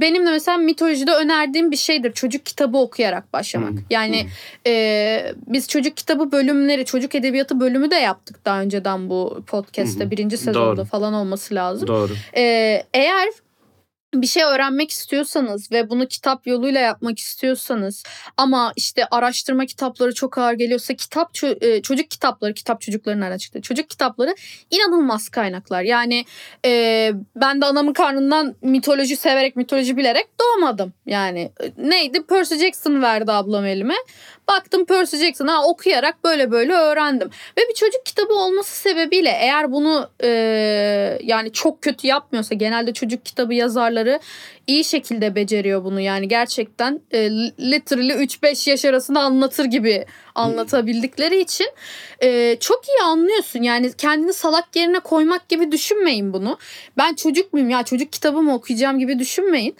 benim de mesela mitolojide önerdiğim bir şeydir. Çocuk kitabı okuyarak başlamak. Hı, Yani e, biz çocuk kitabı bölümleri, çocuk edebiyatı bölümü de yaptık daha önceden bu podcast'te. Hı. Birinci sezonda Doğru. falan olması lazım. Doğru. Ee, eğer bir şey öğrenmek istiyorsanız ve bunu kitap yoluyla yapmak istiyorsanız ama işte araştırma kitapları çok ağır geliyorsa kitap e, çocuk kitapları kitap çocukların çıktı. Çocuk kitapları inanılmaz kaynaklar. Yani e, ben de anamın karnından mitoloji severek mitoloji bilerek doğmadım. Yani E, neydi? Percy Jackson verdi ablam elime. Baktım Percy Jackson ha okuyarak böyle böyle öğrendim. Ve bir çocuk kitabı olması sebebiyle eğer bunu e, yani çok kötü yapmıyorsa genelde çocuk kitabı yazarları iyi şekilde beceriyor bunu. Yani gerçekten e, literally 3-5 yaş arasında anlatır gibi anlatabildikleri için. E, çok iyi anlıyorsun. Yani kendini salak yerine koymak gibi düşünmeyin bunu. Ben çocuk muyum? Ya çocuk kitabı mı okuyacağım gibi düşünmeyin.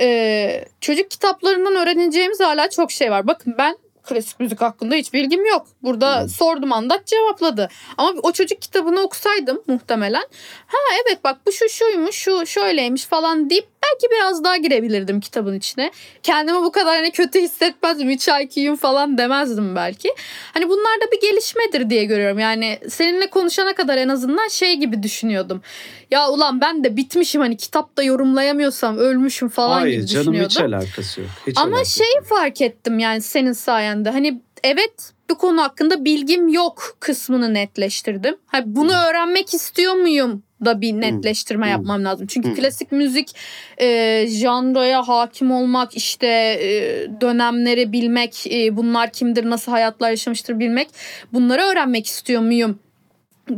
E, çocuk kitaplarından öğreneceğimiz hala çok şey var. Bakın ben klasik müzik hakkında hiç bilgim yok. Burada Hmm. sordum andat cevapladı. Ama o çocuk kitabını okusaydım muhtemelen ha evet bak bu şu şuymuş şu şöyleymiş falan deyip belki biraz daha girebilirdim kitabın içine. Kendimi bu kadar hani kötü hissetmezdim. Hiç IQ'yum falan demezdim belki. Hani bunlar da bir gelişmedir diye görüyorum. Yani seninle konuşana kadar en azından şey gibi düşünüyordum. Ya ulan ben de bitmişim hani kitapta yorumlayamıyorsam ölmüşüm falan Hayır gibi canım düşünüyordum. hiç alakası yok. Hiç Ama alakası şeyi yok. fark ettim yani senin sayende. Hani evet bu konu hakkında bilgim yok kısmını netleştirdim. Ha, bunu öğrenmek istiyor muyum da bir netleştirme Hı. yapmam lazım. Çünkü Hı. klasik müzik e, janraya hakim olmak, işte e, dönemleri bilmek, e, bunlar kimdir, nasıl hayatlar yaşamıştır bilmek. Bunları öğrenmek istiyor muyum?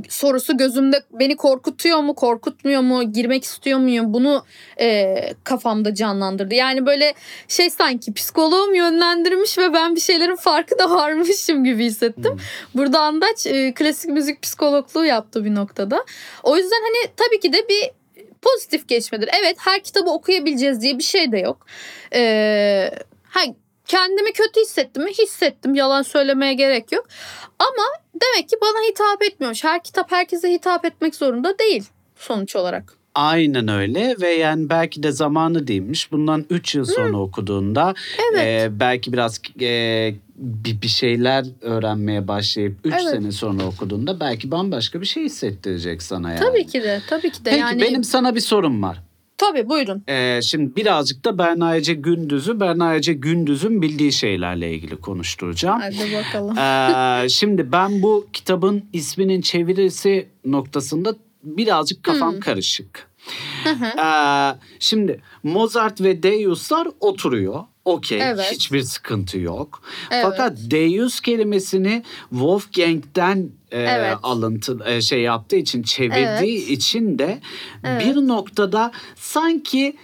Sorusu gözümde beni korkutuyor mu korkutmuyor mu girmek istiyor muyum bunu e, kafamda canlandırdı. Yani böyle şey sanki psikoloğum yönlendirmiş ve ben bir şeylerin farkında varmışım gibi hissettim. Hmm. Burada Andaç e, klasik müzik psikologluğu yaptı bir noktada. O yüzden hani tabii ki de bir pozitif geçmedir. Evet her kitabı okuyabileceğiz diye bir şey de yok. Ee, ha, kendimi kötü hissettim mi? Hissettim. Yalan söylemeye gerek yok. Ama demek ki bana hitap etmiyormuş. Her kitap herkese hitap etmek zorunda değil sonuç olarak. Aynen öyle ve yani belki de zamanı değilmiş. Bundan 3 yıl sonra okuduğunda Evet. e, belki biraz e, bir, bir şeyler öğrenmeye başlayıp 3 Evet. sene sonra okuduğunda belki bambaşka bir şey hissettirecek sana yani. Tabii ki de. Tabii ki de. Peki yani benim sana bir sorum var. Tabii buyurun. Ee, şimdi birazcık da Berna Ece Gündüz'ü, Berna Ece Gündüz'ün bildiği şeylerle ilgili konuşturacağım. Hadi bakalım. Ee, şimdi ben bu kitabın isminin çevirisi noktasında birazcık kafam Hmm. karışık. Ee, şimdi Mozart ve Deus'lar oturuyor. Okey Evet. hiçbir sıkıntı yok. Evet. Fakat Deus kelimesini Wolfgang'den e, Evet. alıntı e, şey yaptığı için çevirdiği Evet. için de Evet. bir noktada sanki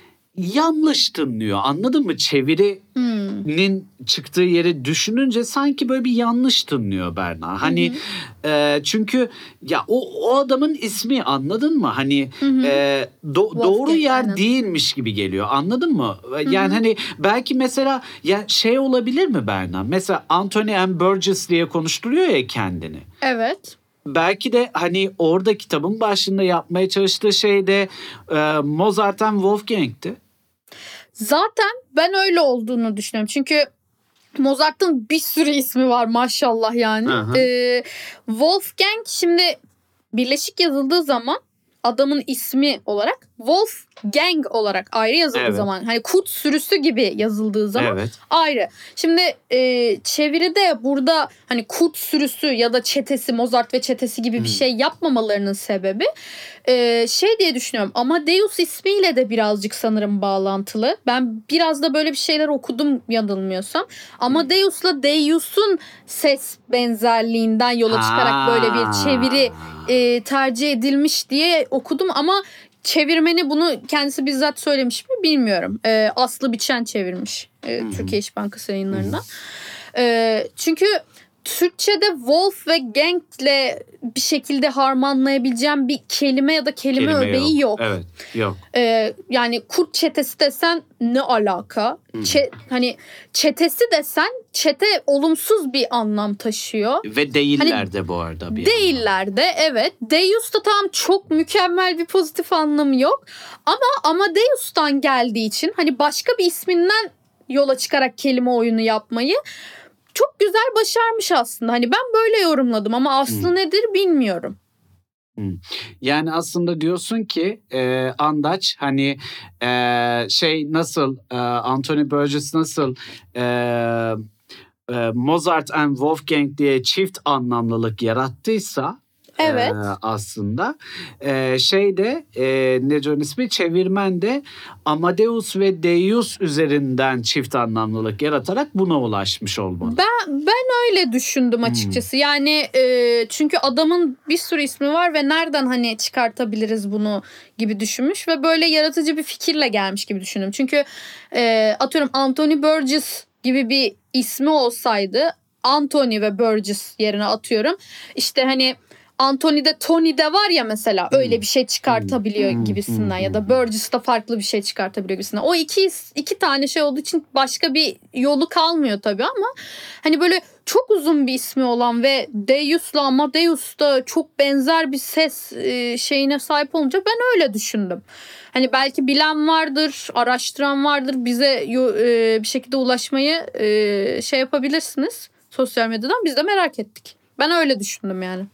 yanlış tınlıyor. Anladın mı? Çevirinin Hmm. çıktığı yeri düşününce sanki böyle bir yanlış tınlıyor Berna. Hani e, çünkü ya o, o adamın ismi anladın mı? Hani hı. e, do- doğru yer aynen. değilmiş gibi geliyor. Anladın mı? Yani hani belki mesela ya şey olabilir mi Berna? Mesela Anthony M. Burgess diye konuşturuyor ya kendini Evet. belki de hani orada kitabın başında yapmaya çalıştığı şey de e, Mozart'tan Wolfgang'ti. Zaten ben öyle olduğunu düşünüyorum. Çünkü Mozart'ın bir sürü ismi var maşallah yani. Ee, Wolfgang şimdi birleşik yazıldığı zaman adamın ismi olarak Wolfgang olarak ayrı yazıldığı Evet. zaman hani kurt sürüsü gibi yazıldığı zaman Evet. ayrı. Şimdi e, çeviride burada hani kurt sürüsü ya da çetesi Mozart ve çetesi gibi bir Hmm. şey yapmamalarının sebebi e, şey diye düşünüyorum. Amadeus ismiyle de birazcık sanırım bağlantılı. Ben biraz da böyle bir şeyler okudum yanılmıyorsam. Amadeus'la Deus'un ses benzerliğinden yola çıkarak böyle bir çeviri e, tercih edilmiş diye okudum ama çevirmeni bunu kendisi bizzat söylemiş mi bilmiyorum. E, Aslı Biçen çevirmiş e. Türkiye İş Bankası yayınlarından. E, çünkü Türkçe'de wolf ve gang'le bir şekilde harmanlayabileceğim bir kelime ya da kelime, Kelime öbeği yok. Evet yok. Ee, yani kurt çetesi desen ne alaka? Hmm. Çe- hani çetesi desen çete olumsuz bir anlam taşıyor. Ve değiller de bu arada. Bir Değiller de evet. Deus da tam çok mükemmel bir pozitif anlamı yok. Ama Amadeus'tan geldiği için hani başka bir isminden yola çıkarak kelime oyunu yapmayı çok güzel başarmış aslında. Hani ben böyle yorumladım ama aslı Hmm. nedir bilmiyorum. Yani aslında diyorsun ki e, Andaç hani e, şey nasıl e, Anthony Burgess nasıl e, e, Mozart and Wolfgang diye çift anlamlılık yarattıysa Evet. e, aslında e, şeyde e, ne onun ismi çevirmen de Amadeus ve Deus üzerinden çift anlamlılık yaratarak buna ulaşmış olmalı. Ben ben öyle düşündüm açıkçası. Yani e, çünkü adamın bir sürü ismi var ve nereden hani çıkartabiliriz bunu gibi düşünmüş ve böyle yaratıcı bir fikirle gelmiş gibi düşündüm. Çünkü e, atıyorum Anthony Burgess gibi bir ismi olsaydı Anthony ve Burgess yerine atıyorum. İşte hani Anthony'de Tony'de var ya mesela öyle bir şey çıkartabiliyor Hmm. gibisinden Hmm. ya da Burgess'ta farklı bir şey çıkartabiliyor gibisinden. O iki iki tane şey olduğu için başka bir yolu kalmıyor tabii ama hani böyle çok uzun bir ismi olan ve Deus'la Amadeus da çok benzer bir ses e, şeyine sahip olunca ben öyle düşündüm. Hani belki bilen vardır, araştıran vardır. Bize e, bir şekilde ulaşmayı e, şey yapabilirsiniz sosyal medyadan. Biz de merak ettik. Ben öyle düşündüm yani.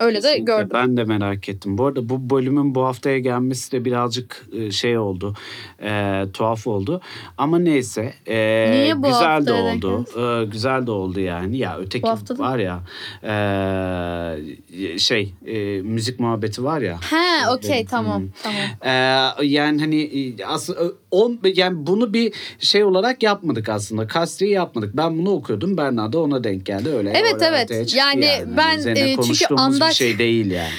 Öyle de Kesinlikle. gördüm. Ben de merak ettim. Bu arada bu bölümün bu haftaya gelmesi de birazcık e, şey oldu. e, tuhaf oldu. Ama neyse. e, Niye bu güzel de oldu. E, güzel de oldu yani. Ya öteki var ya e, şey e, müzik muhabbeti var ya. He okey Hmm. tamam tamam. Ee, yani hani aslında on yani bunu bir şey olarak yapmadık aslında. Kasti yapmadık. Ben bunu okuyordum. Berna da ona denk geldi öyle. Evet, evet. çıktı Yani ben, Üzerine e, çünkü konuştuğumuz Andaç- bir şey değil yani.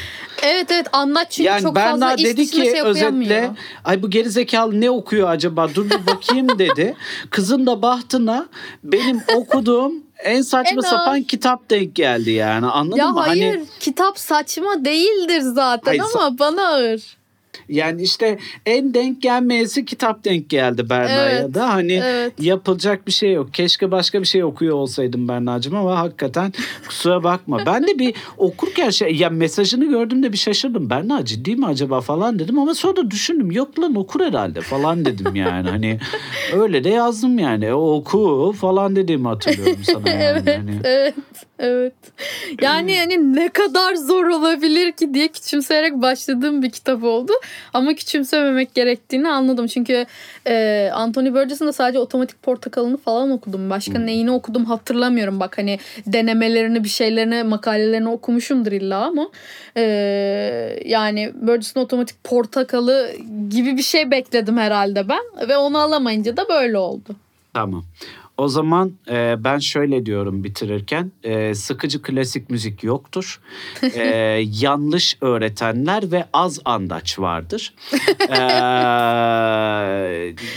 Evet evet anlat çünkü yani çok Berna fazla dedi ki şey özetle ay bu gerizekalı ne okuyor acaba dur bir bakayım dedi. Kızın da bahtına benim okuduğum en saçma En sapan kitap denk geldi yani anladın Ya mı? hayır Hani kitap saçma değildir zaten Hayır, ama bana ağır. Yani işte en denk gelmeyesi kitap denk geldi Berna'ya Evet, da. Hani evet. yapılacak bir şey yok. Keşke başka bir şey okuyor olsaydım Berna'cığım ama hakikaten kusura bakma. Ben de bir okurken şey ya mesajını gördüğümde bir şaşırdım. Berna ciddi mi acaba falan dedim ama sonra düşündüm. Yok lan okur herhalde falan dedim yani. Hani öyle de yazdım yani. O oku falan dediğimi hatırlıyorum sana yani. evet, Hani- evet, evet. Yani hani ne kadar zor olabilir ki diye küçümseyerek başladığım bir kitap oldu. Ama küçümsememek gerektiğini anladım. Çünkü e, Anthony Burgess'ın da sadece Otomatik Portakalını falan okudum. Başka Hmm. neyini okudum hatırlamıyorum. Bak hani denemelerini, bir şeylerini, makalelerini okumuşumdur illa ama e, yani Burgess'ın Otomatik Portakalı gibi bir şey bekledim herhalde ben. Ve onu alamayınca da böyle oldu. Tamam. O zaman e, ben şöyle diyorum bitirirken e, sıkıcı klasik müzik yoktur. E, yanlış öğretenler ve az andaç vardır. E,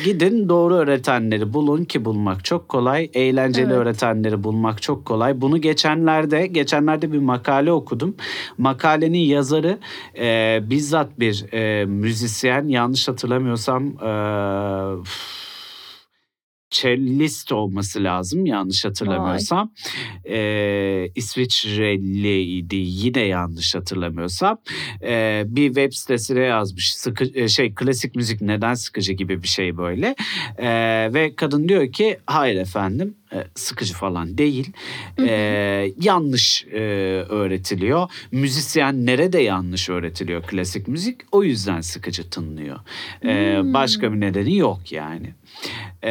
gidin doğru öğretenleri bulun ki bulmak çok kolay. Eğlenceli Evet. öğretenleri bulmak çok kolay. Bunu geçenlerde geçenlerde bir makale okudum. Makalenin yazarı e, bizzat bir e, müzisyen yanlış hatırlamıyorsam e, cellist olması lazım yanlış hatırlamıyorsam. Ee, İsviçreliydi yine yanlış hatırlamıyorsam. Ee, bir web sitesine yazmış sıkı, e, şey klasik müzik neden sıkıcı gibi bir şey böyle. Ee, ve kadın diyor ki hayır efendim e, sıkıcı falan değil. Ee, yanlış e, öğretiliyor. Müzisyenlere de yanlış öğretiliyor klasik müzik. O yüzden sıkıcı tınlıyor. Ee, Hmm. Başka bir nedeni yok yani.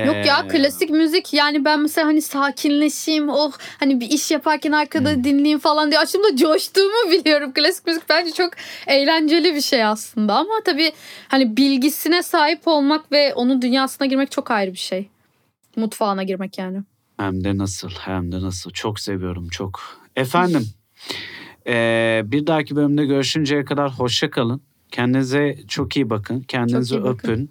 Yok ya klasik müzik yani ben mesela hani sakinleşeyim oh hani bir iş yaparken arkada dinleyeyim falan diye açtığımda coştuğumu biliyorum. Klasik müzik bence çok eğlenceli bir şey aslında ama tabii hani bilgisine sahip olmak ve onun dünyasına girmek çok ayrı bir şey. Mutfağına girmek yani. Hem de nasıl hem de nasıl. Çok seviyorum çok. Efendim ee, bir dahaki bölümde görüşünceye kadar hoşça kalın. Kendinize çok iyi bakın. Kendinizi Çok iyi bakın. öpün.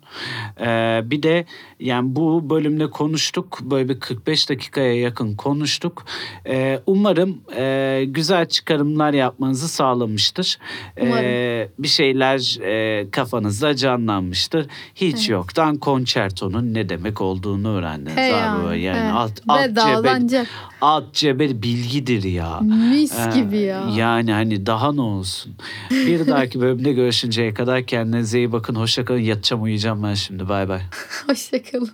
Ee, bir de yani bu bölümde konuştuk. Böyle bir 45 dakikaya yakın konuştuk. Ee, umarım e, güzel çıkarımlar yapmanızı sağlamıştır. Ee, bir şeyler e, kafanızda canlanmıştır. Hiç Evet. yoktan konçertonun ne demek olduğunu öğrendiniz. He abi. yani, yani he. alt, alt cebe, alt cebe bilgidir ya. Mis Ee, gibi ya. Yani hani daha ne olsun. Bir dahaki bölümde görüşünceye kadar kendinize iyi bakın. Hoşçakalın. Yatacağım uyuyacağım ben şimdi. Bay bay. Hoşçakalın.